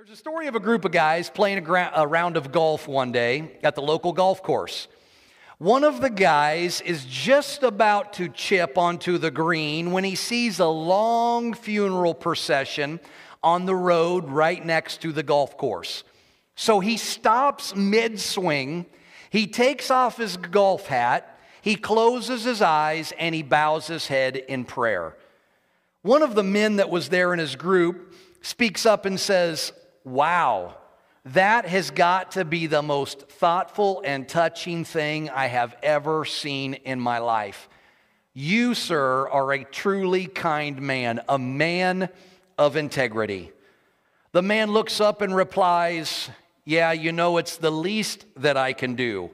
There's a story of a group of guys playing a, gra- a, round of golf one day at the local golf course. One of the guys is just about to chip onto the green when he sees a long funeral procession on the road right next to the golf course. So he stops mid swing, he takes off his golf hat, he closes his eyes, and he bows his head in prayer. One of the men that was there in his group speaks up and says, Wow, that has got to be the most thoughtful and touching thing I have ever seen in my life. You, sir, are a truly kind man, a man of integrity. The man looks up and replies, Yeah, you know, it's the least that I can do.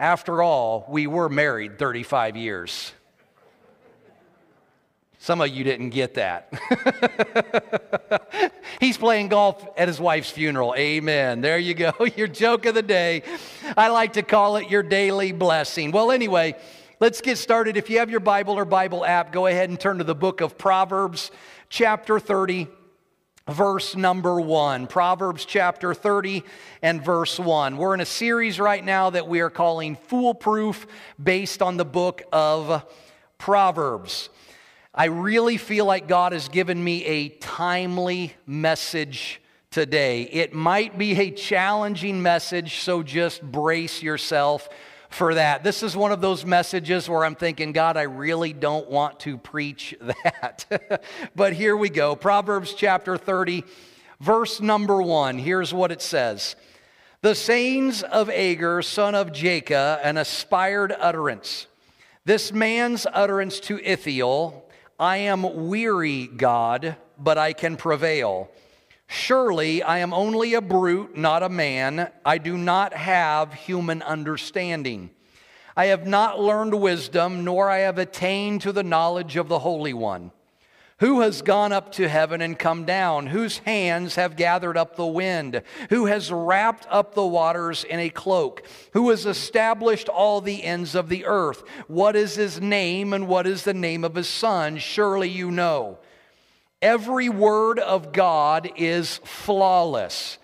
After all, we were married 35 years. Some of you didn't get that. He's playing golf at his wife's funeral. Amen. There you go. Your joke of the day. I like to call it your daily blessing. Well, anyway, let's get started. If you have your Bible or Bible app, go ahead and turn to the book of Proverbs, chapter 30, verse number 1. Proverbs chapter 30 and verse 1. We're in a series right now that we are calling Foolproof based on the book of Proverbs. I really feel like God has given me a timely message today. It might be a challenging message, so just brace yourself for that. This is one of those messages where I'm thinking, God, I really don't want to preach that. but here we go. Proverbs chapter 30, verse number 1. Here's what it says The sayings of Agur, son of Jakeh, an aspired utterance. This man's utterance to Ithiel, I am weary, God, but I can prevail. Surely I am only a brute, not a man. I do not have human understanding. I have not learned wisdom, nor I have attained to the knowledge of the Holy One. Who has gone up to heaven and come down? Whose hands have gathered up the wind? Who has wrapped up the waters in a cloak? Who has established all the ends of the earth? What is his name and what is the name of his son? Surely you know. Every word of God is flawless.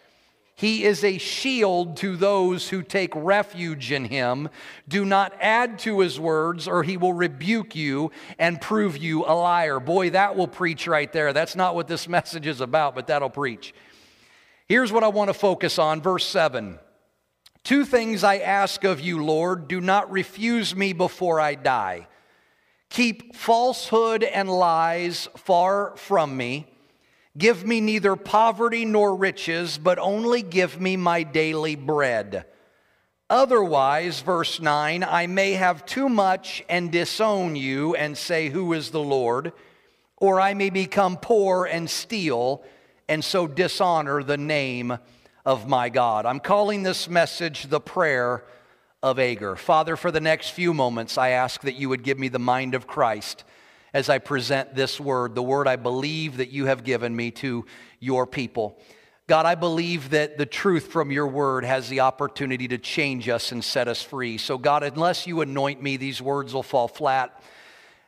He is a shield to those who take refuge in him. Do not add to his words, or he will rebuke you and prove you a liar. Boy, that will preach right there. That's not what this message is about, but that'll preach. Here's what I want to focus on verse 7. Two things I ask of you, Lord. Do not refuse me before I die. Keep falsehood and lies far from me. Give me neither poverty nor riches, but only give me my daily bread. Otherwise, verse 9, I may have too much and disown you and say, Who is the Lord? Or I may become poor and steal and so dishonor the name of my God. I'm calling this message the prayer of Agur. Father, for the next few moments, I ask that you would give me the mind of Christ as I present this word, the word I believe that you have given me to your people. God, I believe that the truth from your word has the opportunity to change us and set us free. So, God, unless you anoint me, these words will fall flat.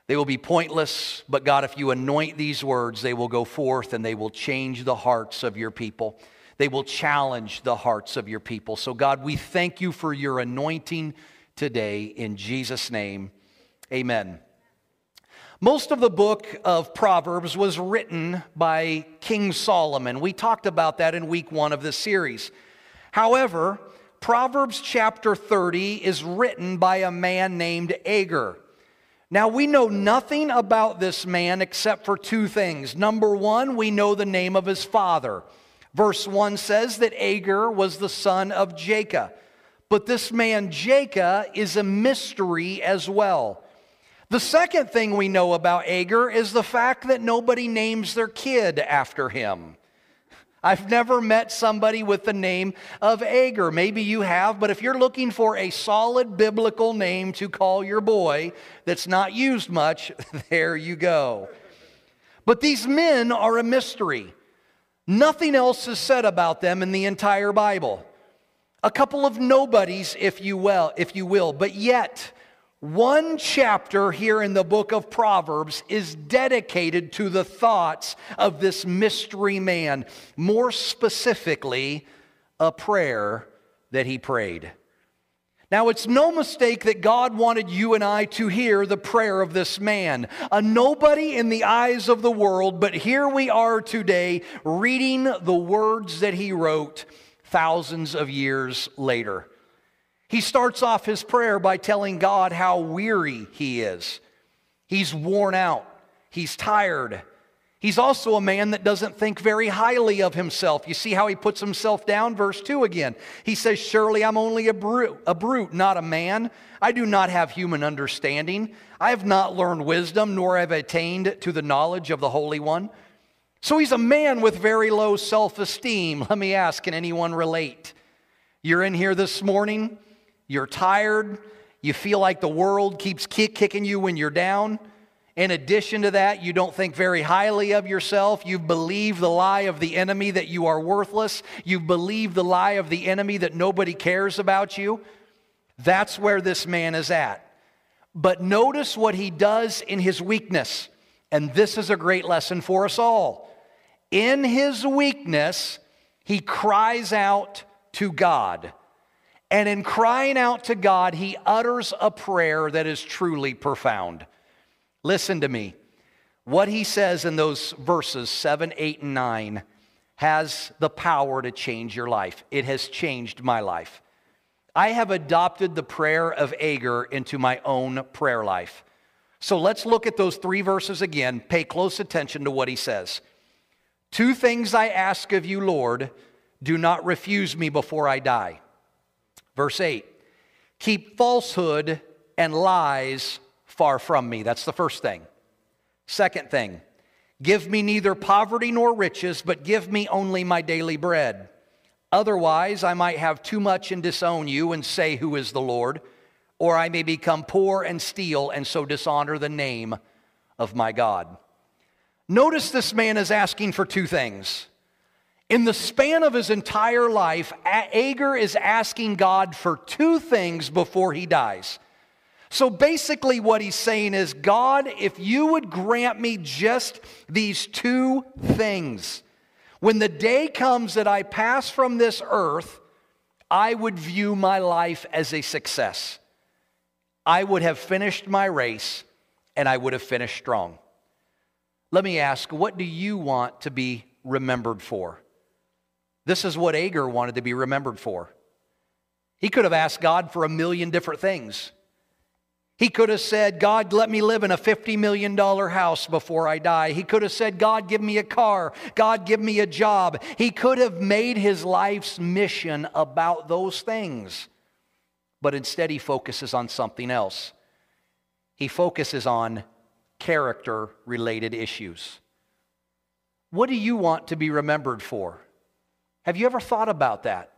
They will be pointless. But, God, if you anoint these words, they will go forth and they will change the hearts of your people. They will challenge the hearts of your people. So, God, we thank you for your anointing today. In Jesus' name, amen. Most of the book of Proverbs was written by King Solomon. We talked about that in week one of this series. However, Proverbs chapter 30 is written by a man named Agur. Now, we know nothing about this man except for two things. Number one, we know the name of his father. Verse 1 says that Agur was the son of Jakeh. But this man, Jakeh, is a mystery as well. The second thing we know about Agur is the fact that nobody names their kid after him. I've never met somebody with the name of Agur. Maybe you have, but if you're looking for a solid biblical name to call your boy that's not used much, there you go. But these men are a mystery. Nothing else is said about them in the entire Bible. A couple of nobodies, if you will, if you will, but yet One chapter here in the book of Proverbs is dedicated to the thoughts of this mystery man, more specifically, a prayer that he prayed. Now, it's no mistake that God wanted you and I to hear the prayer of this man, a nobody in the eyes of the world, but here we are today reading the words that he wrote thousands of years later. He starts off his prayer by telling God how weary he is. He's worn out, he's tired, He's also a man that doesn't think very highly of himself. You see how he puts himself down? Verse 2 again. He says, Surely I'm only a brute, a brute, not a man. I do not have human understanding. I have not learned wisdom, nor have attained to the knowledge of the Holy One. So he's a man with very low self esteem. Let me ask can anyone relate? You're in here this morning, you're tired, you feel like the world keeps kicking you when you're down. In addition to that, you don't think very highly of yourself. You believe the lie of the enemy that you are worthless. You believe the lie of the enemy that nobody cares about you. That's where this man is at. But notice what he does in his weakness. And this is a great lesson for us all. In his weakness, he cries out to God. And in crying out to God, he utters a prayer that is truly profound. Listen to me. What he says in those verses 7, 8, and 9 has the power to change your life. It has changed my life. I have adopted the prayer of Agur into my own prayer life. So let's look at those three verses again. Pay close attention to what he says. Two things I ask of you, Lord, do not refuse me before I die. Verse 8 Keep falsehood and lies far from me. That's the first thing. Second thing, give me neither poverty nor riches, but give me only my daily bread. Otherwise, I might have too much and disown you and say, Who is the Lord? Or I may become poor and steal and so dishonor the name of my God. Notice this man is asking for two things. In the span of his entire life, Agur is asking God for two things before he dies. So basically, what he's saying is God, if you would grant me just these two things, when the day comes that I pass from this earth, I would view my life as a success. I would have finished my race and I would have finished strong. Let me ask, what do you want to be remembered for? This is what Agur wanted to be remembered for. He could have asked God for a million different things. He could have said, God, let me live in a $50 million house before I die. He could have said, God, give me a car. God, give me a job. He could have made his life's mission about those things. But instead, he focuses on something else. He focuses on character related issues. What do you want to be remembered for? Have you ever thought about that?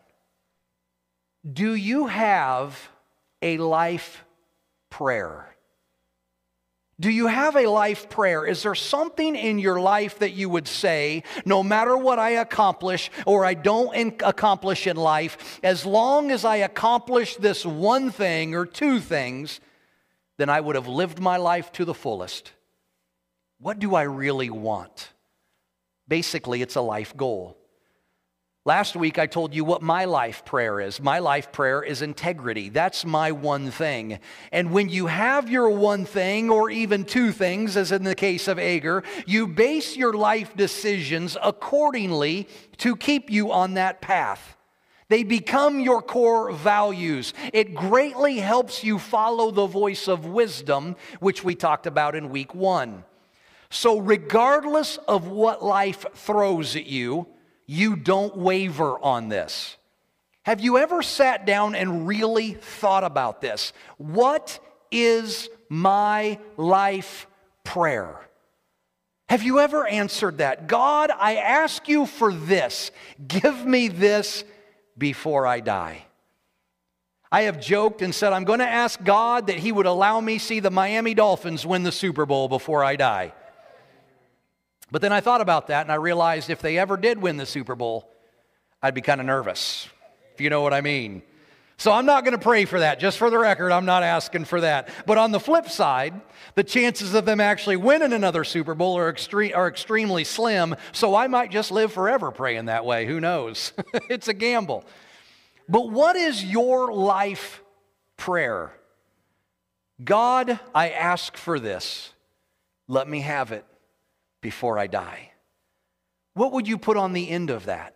Do you have a life prayer? Do you have a life prayer? Is there something in your life that you would say, no matter what I accomplish or I don't accomplish in life, as long as I accomplish this one thing or two things, then I would have lived my life to the fullest? What do I really want? Basically, it's a life goal. Last week, I told you what my life prayer is. My life prayer is integrity. That's my one thing. And when you have your one thing, or even two things, as in the case of Agur, you base your life decisions accordingly to keep you on that path. They become your core values. It greatly helps you follow the voice of wisdom, which we talked about in week one. So, regardless of what life throws at you, you don't waver on this. Have you ever sat down and really thought about this? What is my life prayer? Have you ever answered that? God, I ask you for this. Give me this before I die. I have joked and said, I'm going to ask God that He would allow me see the Miami Dolphins win the Super Bowl before I die. But then I thought about that and I realized if they ever did win the Super Bowl, I'd be kind of nervous, if you know what I mean. So I'm not going to pray for that. Just for the record, I'm not asking for that. But on the flip side, the chances of them actually winning another Super Bowl are, extre- are extremely slim. So I might just live forever praying that way. Who knows? it's a gamble. But what is your life prayer? God, I ask for this. Let me have it before I die. What would you put on the end of that?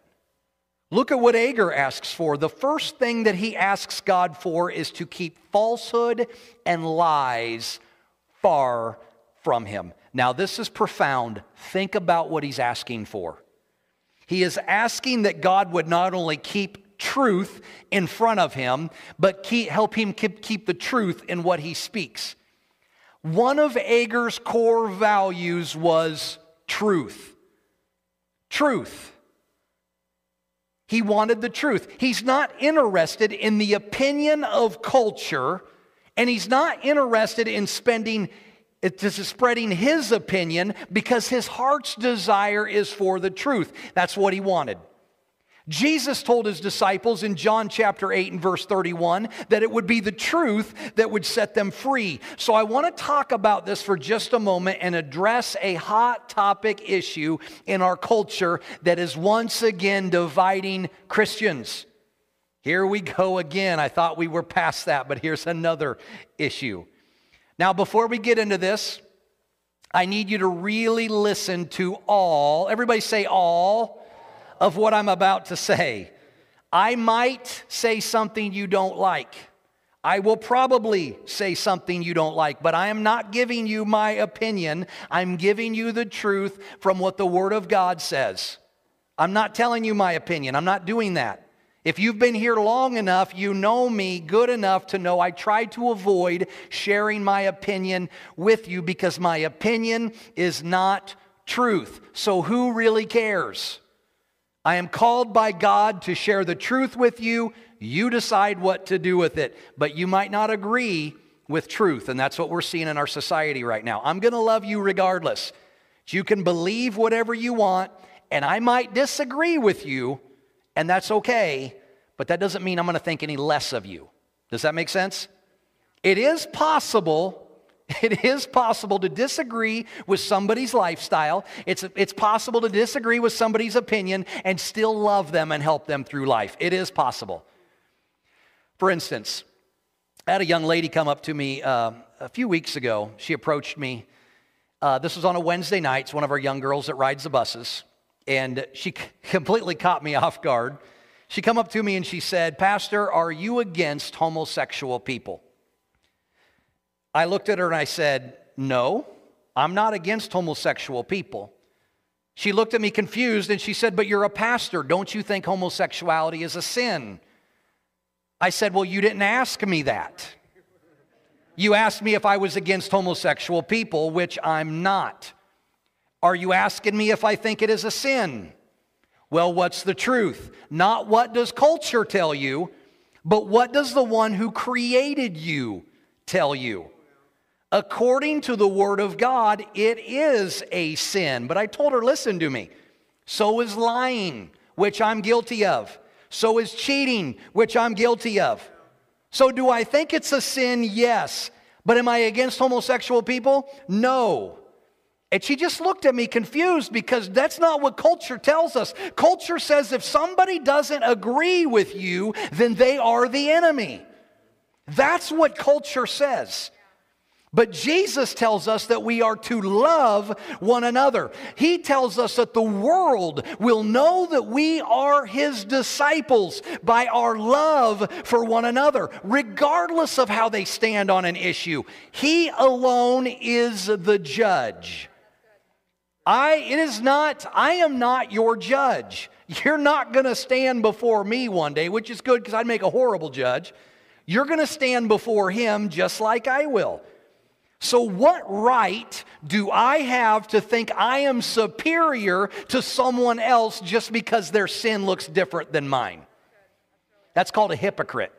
Look at what Agur asks for. The first thing that he asks God for is to keep falsehood and lies far from him. Now, this is profound. Think about what he's asking for. He is asking that God would not only keep truth in front of him, but keep, help him keep, keep the truth in what he speaks. One of Agur's core values was truth. Truth. He wanted the truth. He's not interested in the opinion of culture, and he's not interested in spending just spreading his opinion because his heart's desire is for the truth. That's what he wanted. Jesus told his disciples in John chapter 8 and verse 31 that it would be the truth that would set them free. So I want to talk about this for just a moment and address a hot topic issue in our culture that is once again dividing Christians. Here we go again. I thought we were past that, but here's another issue. Now, before we get into this, I need you to really listen to all, everybody say all of what I'm about to say. I might say something you don't like. I will probably say something you don't like, but I am not giving you my opinion. I'm giving you the truth from what the Word of God says. I'm not telling you my opinion. I'm not doing that. If you've been here long enough, you know me good enough to know I try to avoid sharing my opinion with you because my opinion is not truth. So who really cares? I am called by God to share the truth with you. You decide what to do with it, but you might not agree with truth, and that's what we're seeing in our society right now. I'm going to love you regardless. You can believe whatever you want, and I might disagree with you, and that's okay, but that doesn't mean I'm going to think any less of you. Does that make sense? It is possible It is possible to disagree with somebody's lifestyle. It's, it's possible to disagree with somebody's opinion and still love them and help them through life. It is possible. For instance, I had a young lady come up to me uh, a few weeks ago. She approached me. Uh, this was on a Wednesday night. It's one of our young girls that rides the buses. And she completely caught me off guard. She come up to me and she said, Pastor, are you against homosexual people? I looked at her and I said, No, I'm not against homosexual people. She looked at me confused and she said, But you're a pastor. Don't you think homosexuality is a sin? I said, Well, you didn't ask me that. You asked me if I was against homosexual people, which I'm not. Are you asking me if I think it is a sin? Well, what's the truth? Not what does culture tell you, but what does the one who created you tell you? According to the Word of God, it is a sin. But I told her, listen to me. So is lying, which I'm guilty of. So is cheating, which I'm guilty of. So do I think it's a sin? Yes. But am I against homosexual people? No. And she just looked at me confused because that's not what culture tells us. Culture says if somebody doesn't agree with you, then they are the enemy. That's what culture says. But Jesus tells us that we are to love one another. He tells us that the world will know that we are His disciples by our love for one another, regardless of how they stand on an issue. He alone is the judge. I, it is not, I am not your judge. You're not going to stand before me one day, which is good because I'd make a horrible judge. You're going to stand before Him just like I will. So, what right do I have to think I am superior to someone else just because their sin looks different than mine? That's called a hypocrite.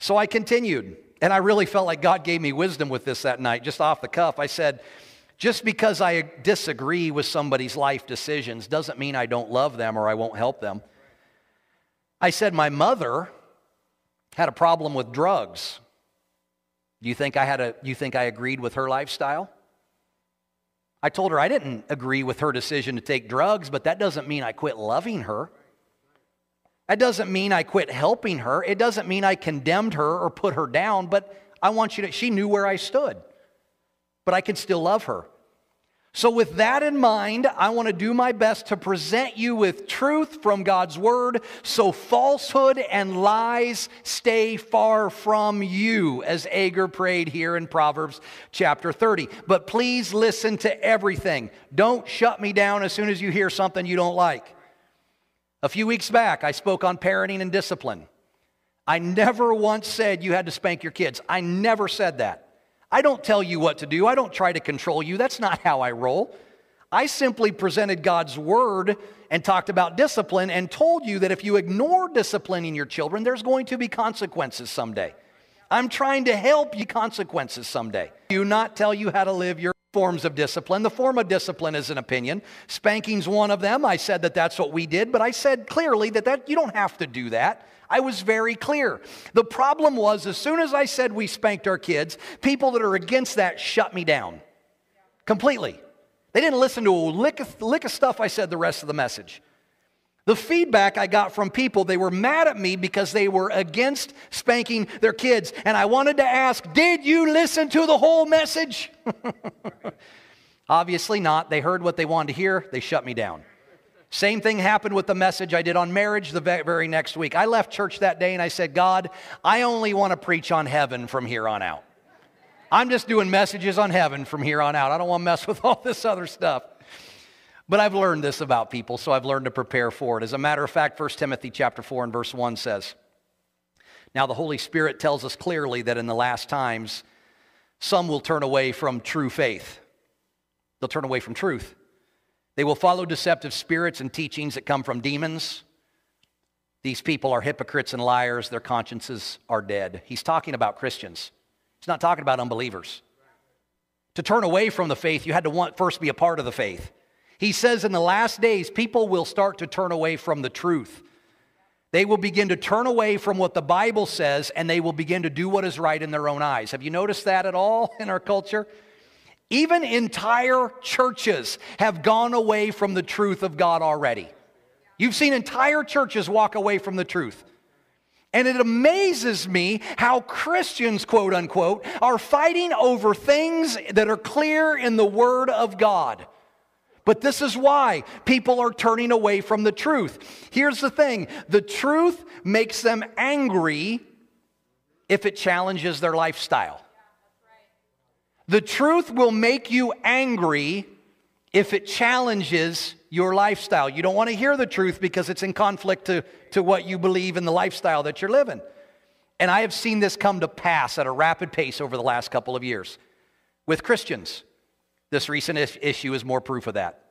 So I continued, and I really felt like God gave me wisdom with this that night, just off the cuff. I said, just because I disagree with somebody's life decisions doesn't mean I don't love them or I won't help them. I said, my mother had a problem with drugs. Do you think I had a you think I agreed with her lifestyle? I told her I didn't agree with her decision to take drugs, but that doesn't mean I quit loving her. That doesn't mean I quit helping her. It doesn't mean I condemned her or put her down, but I want you to, she knew where I stood. But I can still love her. So, with that in mind, I want to do my best to present you with truth from God's Word so falsehood and lies stay far from you, as Agur prayed here in Proverbs chapter 30. But please listen to everything. Don't shut me down as soon as you hear something you don't like. A few weeks back, I spoke on parenting and discipline. I never once said you had to spank your kids. I never said that. I don't tell you what to do. I don't try to control you. That's not how I roll. I simply presented God's word and talked about discipline and told you that if you ignore disciplining your children, there's going to be consequences someday. I'm trying to help you consequences someday. Do not tell you how to live your forms of discipline. The form of discipline is an opinion. Spanking's one of them. I said that that's what we did, but I said clearly that, that you don't have to do that. I was very clear. The problem was, as soon as I said we spanked our kids, people that are against that shut me down completely. They didn't listen to a lick of, lick of stuff I said the rest of the message. The feedback I got from people, they were mad at me because they were against spanking their kids. And I wanted to ask, did you listen to the whole message? Obviously not. They heard what they wanted to hear, they shut me down. Same thing happened with the message I did on marriage the very next week. I left church that day and I said, God, I only want to preach on heaven from here on out. I'm just doing messages on heaven from here on out. I don't want to mess with all this other stuff. But I've learned this about people, so I've learned to prepare for it. As a matter of fact, 1 Timothy chapter 4 and verse 1 says, Now the Holy Spirit tells us clearly that in the last times, some will turn away from true faith. They'll turn away from truth they will follow deceptive spirits and teachings that come from demons. These people are hypocrites and liars. Their consciences are dead. He's talking about Christians. He's not talking about unbelievers. To turn away from the faith, you had to want, first be a part of the faith. He says in the last days, people will start to turn away from the truth. They will begin to turn away from what the Bible says and they will begin to do what is right in their own eyes. Have you noticed that at all in our culture? Even entire churches have gone away from the truth of God already. You've seen entire churches walk away from the truth. And it amazes me how Christians, quote unquote, are fighting over things that are clear in the Word of God. But this is why people are turning away from the truth. Here's the thing the truth makes them angry if it challenges their lifestyle. The truth will make you angry if it challenges your lifestyle. You don't want to hear the truth because it's in conflict to, to what you believe in the lifestyle that you're living. And I have seen this come to pass at a rapid pace over the last couple of years with Christians. This recent issue is more proof of that.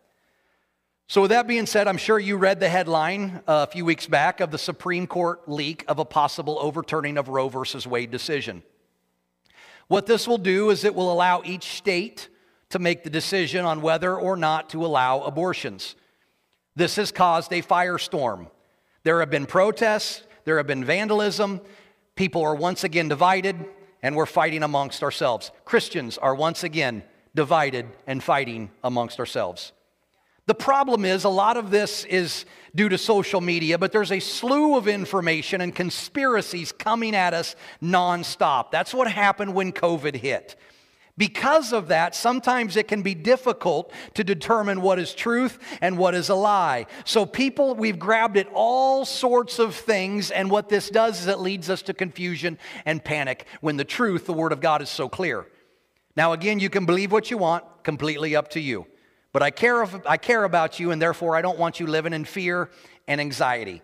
So, with that being said, I'm sure you read the headline uh, a few weeks back of the Supreme Court leak of a possible overturning of Roe versus Wade decision. What this will do is it will allow each state to make the decision on whether or not to allow abortions. This has caused a firestorm. There have been protests, there have been vandalism, people are once again divided, and we're fighting amongst ourselves. Christians are once again divided and fighting amongst ourselves. The problem is, a lot of this is due to social media, but there's a slew of information and conspiracies coming at us nonstop. That's what happened when COVID hit. Because of that, sometimes it can be difficult to determine what is truth and what is a lie. So, people, we've grabbed at all sorts of things, and what this does is it leads us to confusion and panic when the truth, the Word of God, is so clear. Now, again, you can believe what you want, completely up to you. But I care, if, I care about you, and therefore I don't want you living in fear and anxiety.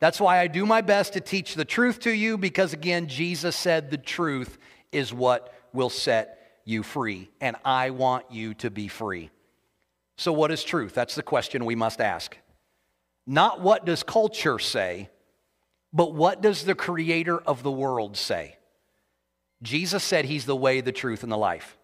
That's why I do my best to teach the truth to you, because again, Jesus said the truth is what will set you free, and I want you to be free. So, what is truth? That's the question we must ask. Not what does culture say, but what does the creator of the world say? Jesus said he's the way, the truth, and the life.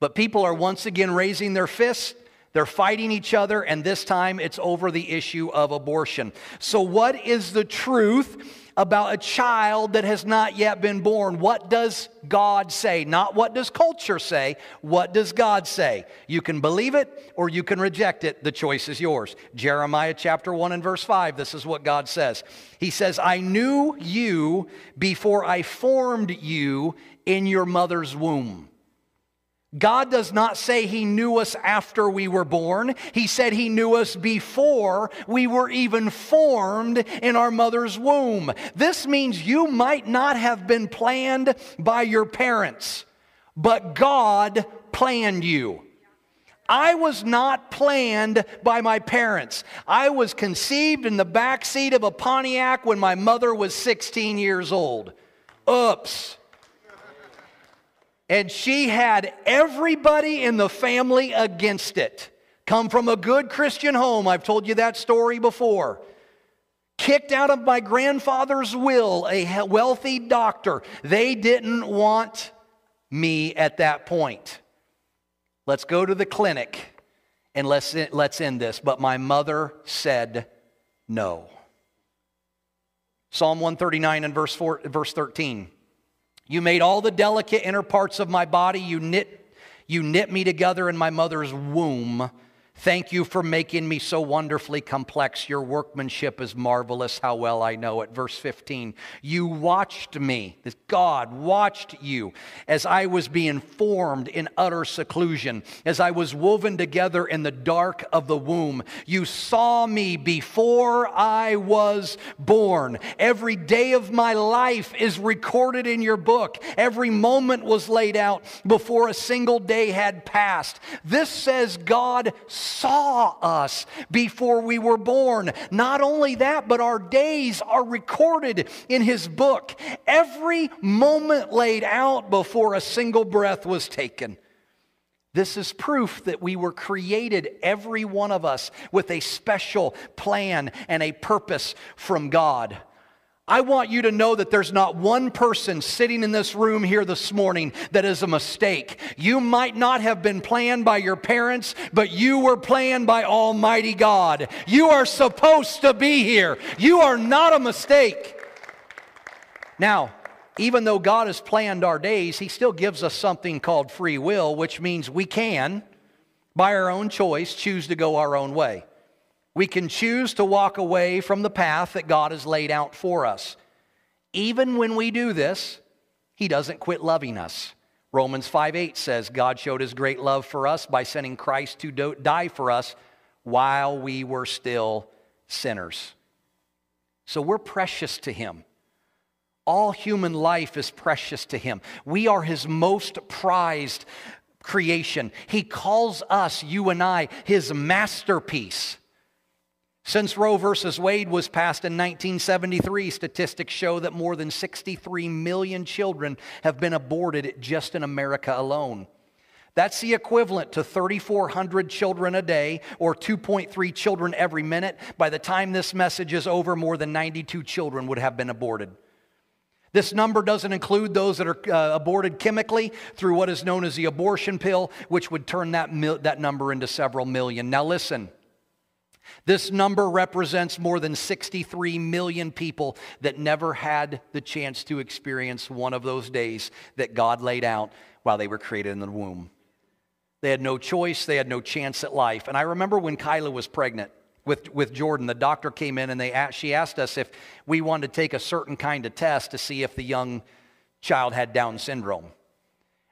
But people are once again raising their fists. They're fighting each other, and this time it's over the issue of abortion. So, what is the truth about a child that has not yet been born? What does God say? Not what does culture say, what does God say? You can believe it or you can reject it. The choice is yours. Jeremiah chapter 1 and verse 5, this is what God says. He says, I knew you before I formed you in your mother's womb. God does not say He knew us after we were born. He said He knew us before we were even formed in our mother's womb. This means you might not have been planned by your parents, but God planned you. I was not planned by my parents. I was conceived in the back seat of a Pontiac when my mother was 16 years old. Oops. And she had everybody in the family against it. Come from a good Christian home. I've told you that story before. Kicked out of my grandfather's will, a wealthy doctor. They didn't want me at that point. Let's go to the clinic and let's, let's end this. But my mother said no. Psalm 139 and verse, 4, verse 13. You made all the delicate inner parts of my body. You knit, you knit me together in my mother's womb. Thank you for making me so wonderfully complex. Your workmanship is marvelous. How well I know it. Verse 15. You watched me. God watched you as I was being formed in utter seclusion, as I was woven together in the dark of the womb. You saw me before I was born. Every day of my life is recorded in your book. Every moment was laid out before a single day had passed. This says God saw us before we were born. Not only that, but our days are recorded in His book. Every moment laid out before a single breath was taken. This is proof that we were created, every one of us, with a special plan and a purpose from God. I want you to know that there's not one person sitting in this room here this morning that is a mistake. You might not have been planned by your parents, but you were planned by Almighty God. You are supposed to be here. You are not a mistake. Now, even though God has planned our days, He still gives us something called free will, which means we can, by our own choice, choose to go our own way. We can choose to walk away from the path that God has laid out for us. Even when we do this, He doesn't quit loving us. Romans 5 8 says, God showed His great love for us by sending Christ to die for us while we were still sinners. So we're precious to Him. All human life is precious to Him. We are His most prized creation. He calls us, you and I, His masterpiece. Since Roe versus Wade was passed in 1973, statistics show that more than 63 million children have been aborted just in America alone. That's the equivalent to 3,400 children a day or 2.3 children every minute. By the time this message is over, more than 92 children would have been aborted. This number doesn't include those that are uh, aborted chemically through what is known as the abortion pill, which would turn that, mil- that number into several million. Now, listen. This number represents more than 63 million people that never had the chance to experience one of those days that God laid out while they were created in the womb. They had no choice, they had no chance at life. And I remember when Kyla was pregnant with, with Jordan, the doctor came in and they asked, she asked us if we wanted to take a certain kind of test to see if the young child had Down syndrome.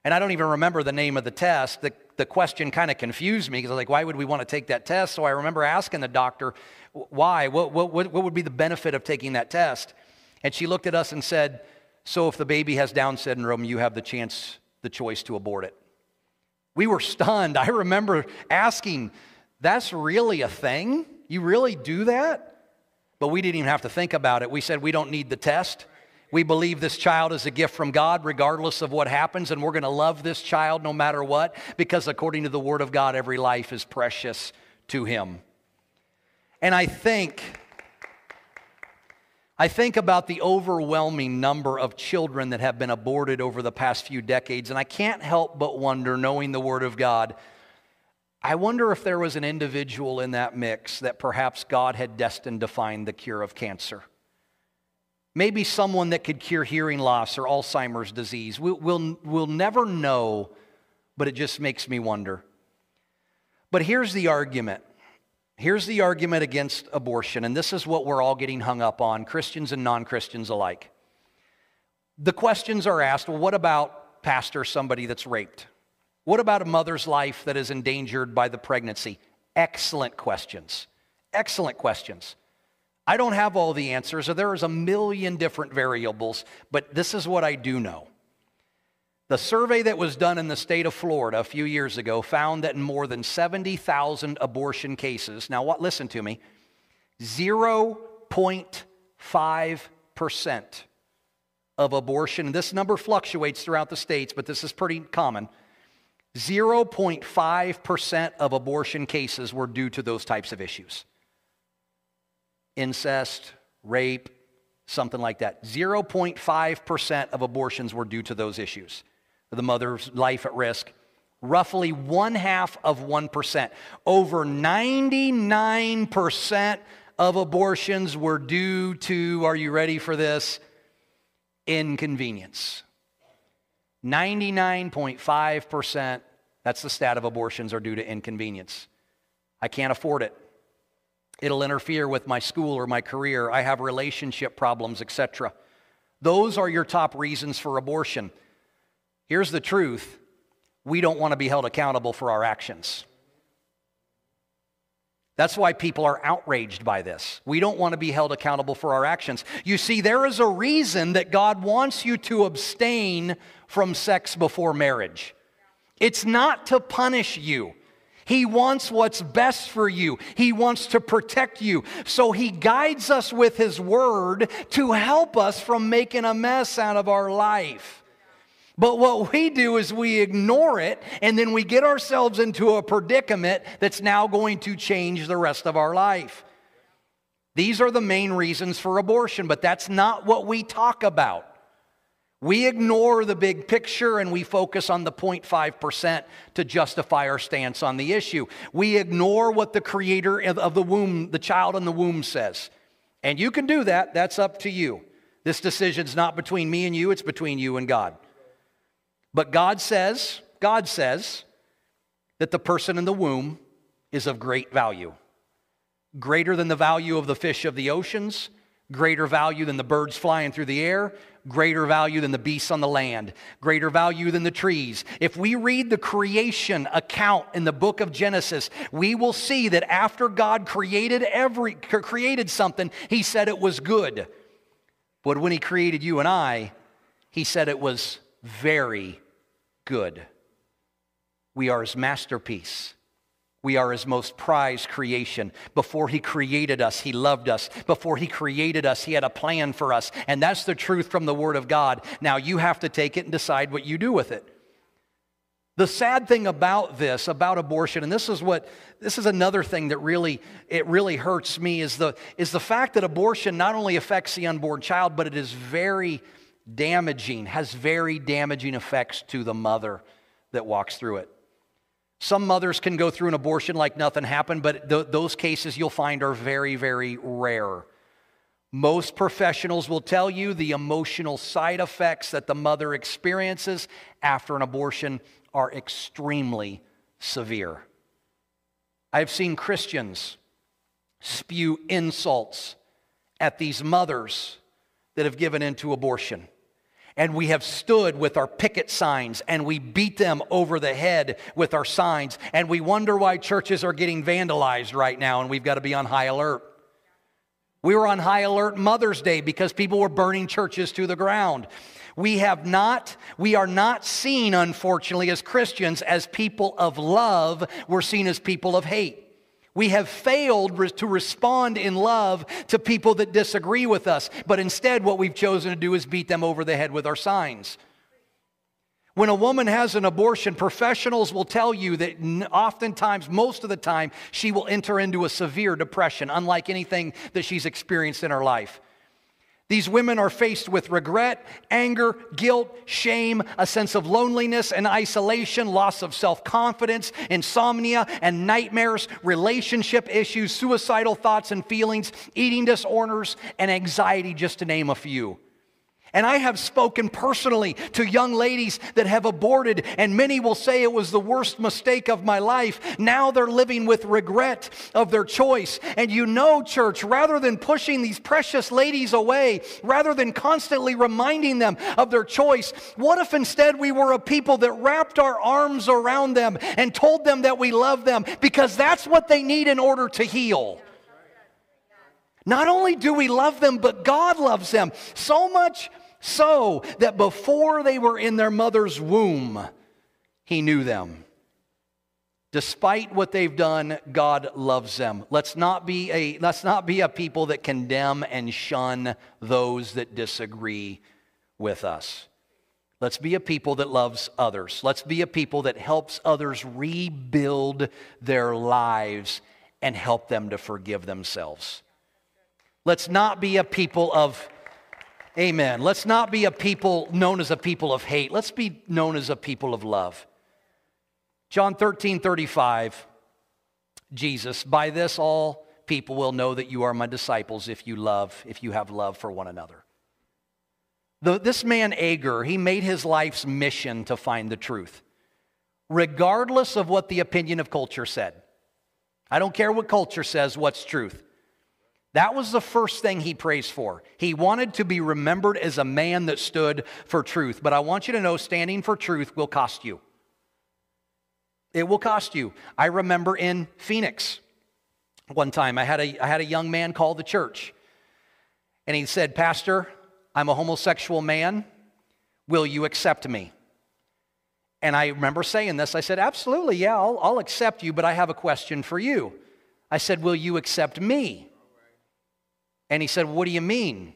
And I don't even remember the name of the test. The, the question kind of confused me because I was like, why would we want to take that test? So I remember asking the doctor, why? What, what, what would be the benefit of taking that test? And she looked at us and said, so if the baby has Down syndrome, you have the chance, the choice to abort it. We were stunned. I remember asking, that's really a thing? You really do that? But we didn't even have to think about it. We said, we don't need the test. We believe this child is a gift from God, regardless of what happens, and we're going to love this child no matter what, because according to the Word of God, every life is precious to Him. And I think. I think about the overwhelming number of children that have been aborted over the past few decades, and I can't help but wonder, knowing the Word of God, I wonder if there was an individual in that mix that perhaps God had destined to find the cure of cancer. Maybe someone that could cure hearing loss or Alzheimer's disease. We'll, we'll, we'll never know, but it just makes me wonder. But here's the argument. Here's the argument against abortion, and this is what we're all getting hung up on, Christians and non Christians alike. The questions are asked well, what about pastor, somebody that's raped? What about a mother's life that is endangered by the pregnancy? Excellent questions. Excellent questions. I don't have all the answers, or there is a million different variables, but this is what I do know. The survey that was done in the state of Florida a few years ago found that in more than 70,000 abortion cases, now what, listen to me, 0.5% of abortion, this number fluctuates throughout the states, but this is pretty common 0.5% of abortion cases were due to those types of issues incest, rape, something like that. 0.5% of abortions were due to those issues, the mother's life at risk. Roughly one half of 1%. Over 99% of abortions were due to, are you ready for this? Inconvenience. 99.5%, that's the stat of abortions, are due to inconvenience. I can't afford it. It'll interfere with my school or my career. I have relationship problems, etc. Those are your top reasons for abortion. Here's the truth we don't want to be held accountable for our actions. That's why people are outraged by this. We don't want to be held accountable for our actions. You see, there is a reason that God wants you to abstain from sex before marriage. It's not to punish you. He wants what's best for you. He wants to protect you. So he guides us with his word to help us from making a mess out of our life. But what we do is we ignore it and then we get ourselves into a predicament that's now going to change the rest of our life. These are the main reasons for abortion, but that's not what we talk about. We ignore the big picture and we focus on the 0.5% to justify our stance on the issue. We ignore what the creator of the womb, the child in the womb says. And you can do that, that's up to you. This decision's not between me and you, it's between you and God. But God says, God says that the person in the womb is of great value. Greater than the value of the fish of the oceans, greater value than the birds flying through the air, greater value than the beasts on the land, greater value than the trees. If we read the creation account in the book of Genesis, we will see that after God created every created something, he said it was good. But when he created you and I, he said it was very good. We are his masterpiece. We are his most prized creation. Before he created us, he loved us. Before he created us, he had a plan for us. And that's the truth from the Word of God. Now you have to take it and decide what you do with it. The sad thing about this, about abortion, and this is what this is another thing that really it really hurts me, is the is the fact that abortion not only affects the unborn child, but it is very damaging, has very damaging effects to the mother that walks through it. Some mothers can go through an abortion like nothing happened, but th- those cases you'll find are very, very rare. Most professionals will tell you the emotional side effects that the mother experiences after an abortion are extremely severe. I've seen Christians spew insults at these mothers that have given into abortion and we have stood with our picket signs and we beat them over the head with our signs and we wonder why churches are getting vandalized right now and we've got to be on high alert. We were on high alert Mother's Day because people were burning churches to the ground. We have not, we are not seen, unfortunately, as Christians as people of love. We're seen as people of hate. We have failed to respond in love to people that disagree with us, but instead, what we've chosen to do is beat them over the head with our signs. When a woman has an abortion, professionals will tell you that oftentimes, most of the time, she will enter into a severe depression, unlike anything that she's experienced in her life. These women are faced with regret, anger, guilt, shame, a sense of loneliness and isolation, loss of self confidence, insomnia and nightmares, relationship issues, suicidal thoughts and feelings, eating disorders, and anxiety, just to name a few. And I have spoken personally to young ladies that have aborted, and many will say it was the worst mistake of my life. Now they're living with regret of their choice. And you know, church, rather than pushing these precious ladies away, rather than constantly reminding them of their choice, what if instead we were a people that wrapped our arms around them and told them that we love them because that's what they need in order to heal? Not only do we love them, but God loves them so much so that before they were in their mother's womb, he knew them. Despite what they've done, God loves them. Let's not be a, let's not be a people that condemn and shun those that disagree with us. Let's be a people that loves others. Let's be a people that helps others rebuild their lives and help them to forgive themselves. Let's not be a people of Amen. Let's not be a people known as a people of hate. Let's be known as a people of love. John 13, 35, Jesus, by this all people will know that you are my disciples if you love, if you have love for one another. The, this man, Agur, he made his life's mission to find the truth, regardless of what the opinion of culture said. I don't care what culture says, what's truth. That was the first thing he prays for. He wanted to be remembered as a man that stood for truth. But I want you to know standing for truth will cost you. It will cost you. I remember in Phoenix one time, I had a, I had a young man call the church. And he said, Pastor, I'm a homosexual man. Will you accept me? And I remember saying this. I said, Absolutely, yeah, I'll, I'll accept you, but I have a question for you. I said, Will you accept me? And he said, What do you mean?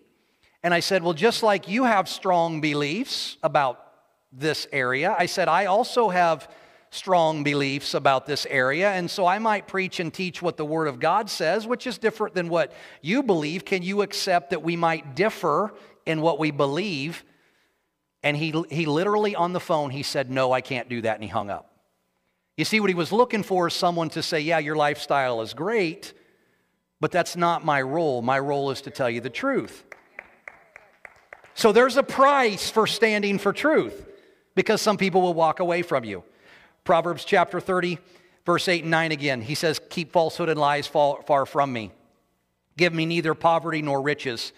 And I said, Well, just like you have strong beliefs about this area, I said, I also have strong beliefs about this area. And so I might preach and teach what the Word of God says, which is different than what you believe. Can you accept that we might differ in what we believe? And he, he literally on the phone, he said, No, I can't do that. And he hung up. You see, what he was looking for is someone to say, Yeah, your lifestyle is great, but that's not my role. My role is to tell you the truth. So there's a price for standing for truth because some people will walk away from you. Proverbs chapter 30, verse 8 and 9 again. He says, Keep falsehood and lies far, from me. Give me neither poverty nor riches.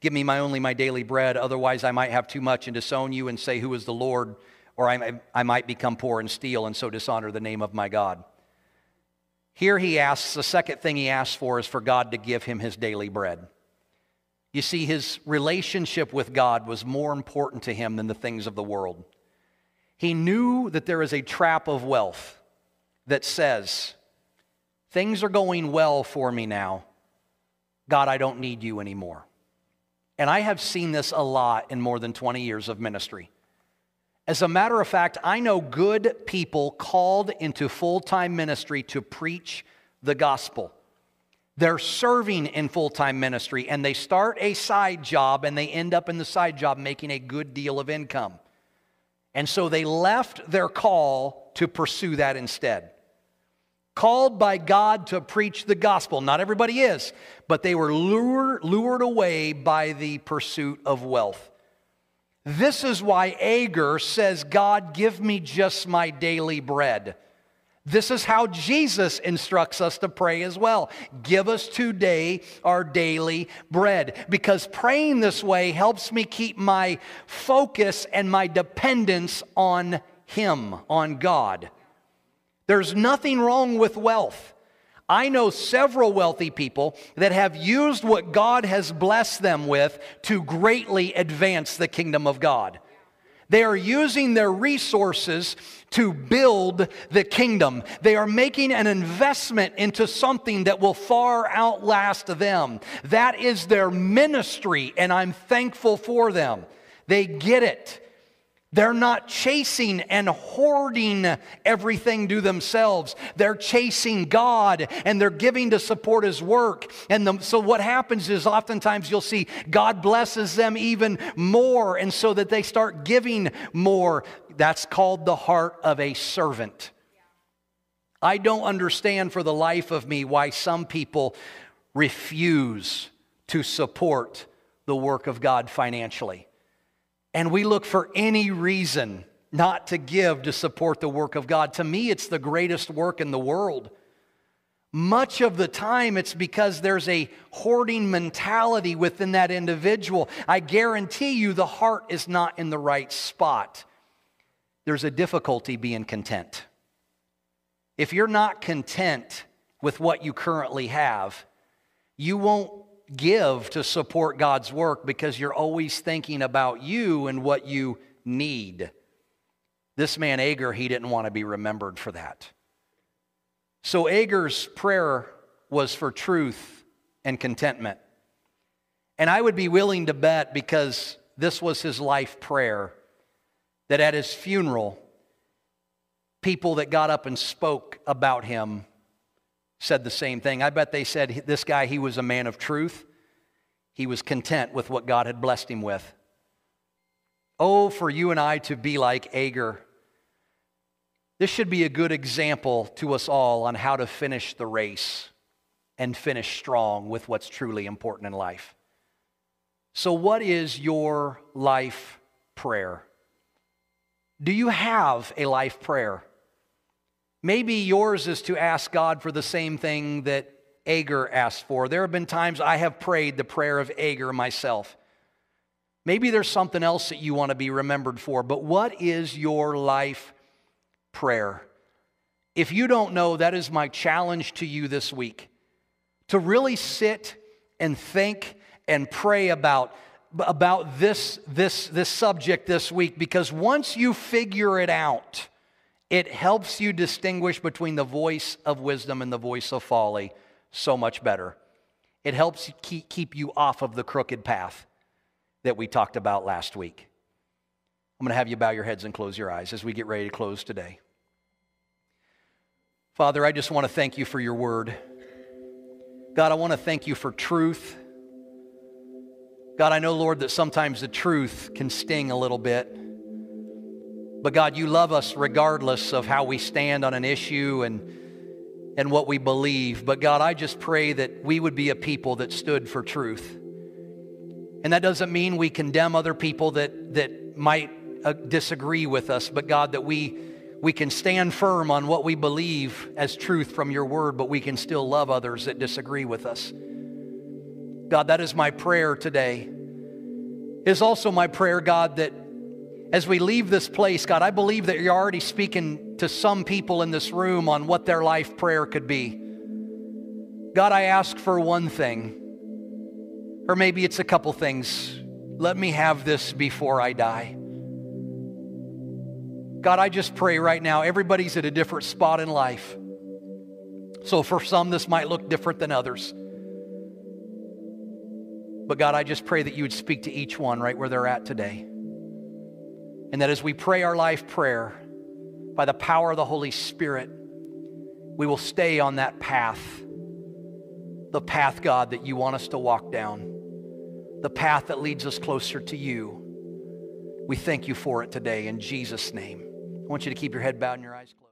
Give me my only my daily bread. Otherwise, I might have too much and disown you and say, Who is the Lord? Or I, I might become poor and steal and so dishonor the name of my God. Here he asks, the second thing he asks for is for God to give him his daily bread. You see, his relationship with God was more important to him than the things of the world. He knew that there is a trap of wealth that says, Things are going well for me now. God, I don't need you anymore. And I have seen this a lot in more than 20 years of ministry. As a matter of fact, I know good people called into full time ministry to preach the gospel. They're serving in full time ministry and they start a side job and they end up in the side job making a good deal of income. And so they left their call to pursue that instead. Called by God to preach the gospel. Not everybody is, but they were lured, lured away by the pursuit of wealth. This is why Agur says, God, give me just my daily bread. This is how Jesus instructs us to pray as well. Give us today our daily bread. Because praying this way helps me keep my focus and my dependence on Him, on God. There's nothing wrong with wealth. I know several wealthy people that have used what God has blessed them with to greatly advance the kingdom of God. They are using their resources to build the kingdom. They are making an investment into something that will far outlast them. That is their ministry, and I'm thankful for them. They get it. They're not chasing and hoarding everything to themselves. They're chasing God and they're giving to support His work. And the, so, what happens is oftentimes you'll see God blesses them even more, and so that they start giving more. That's called the heart of a servant. I don't understand for the life of me why some people refuse to support the work of God financially and we look for any reason not to give to support the work of God. To me, it's the greatest work in the world. Much of the time, it's because there's a hoarding mentality within that individual. I guarantee you the heart is not in the right spot. There's a difficulty being content. If you're not content with what you currently have, you won't give to support God's work because you're always thinking about you and what you need. This man, Agur, he didn't want to be remembered for that. So Agur's prayer was for truth and contentment. And I would be willing to bet, because this was his life prayer, that at his funeral, people that got up and spoke about him said the same thing. I bet they said this guy, he was a man of truth. He was content with what God had blessed him with. Oh, for you and I to be like Agur. This should be a good example to us all on how to finish the race and finish strong with what's truly important in life. So, what is your life prayer? Do you have a life prayer? Maybe yours is to ask God for the same thing that Agur asked for. There have been times I have prayed the prayer of Agur myself. Maybe there's something else that you want to be remembered for, but what is your life prayer? If you don't know, that is my challenge to you this week to really sit and think and pray about about this this this subject this week because once you figure it out it helps you distinguish between the voice of wisdom and the voice of folly so much better. It helps keep, you off of the crooked path that we talked about last week. I'm going to have you bow your heads and close your eyes as we get ready to close today. Father, I just want to thank you for your word. God, I want to thank you for truth. God, I know, Lord, that sometimes the truth can sting a little bit. But God, you love us regardless of how we stand on an issue and, and what we believe. But God, I just pray that we would be a people that stood for truth. And that doesn't mean we condemn other people that, that might uh, disagree with us, but God, that we, we can stand firm on what we believe as truth from your word, but we can still love others that disagree with us. God, that is my prayer today. It is also my prayer, God, that as we leave this place, God, I believe that you're already speaking to some people in this room on what their life prayer could be. God, I ask for one thing, or maybe it's a couple things. Let me have this before I die. God, I just pray right now, everybody's at a different spot in life. So for some, this might look different than others. But God, I just pray that you would speak to each one right where they're at today. And that as we pray our life prayer, by the power of the Holy Spirit, we will stay on that path. The path, God, that you want us to walk down. The path that leads us closer to you. We thank you for it today in Jesus' name. I want you to keep your head bowed and your eyes closed.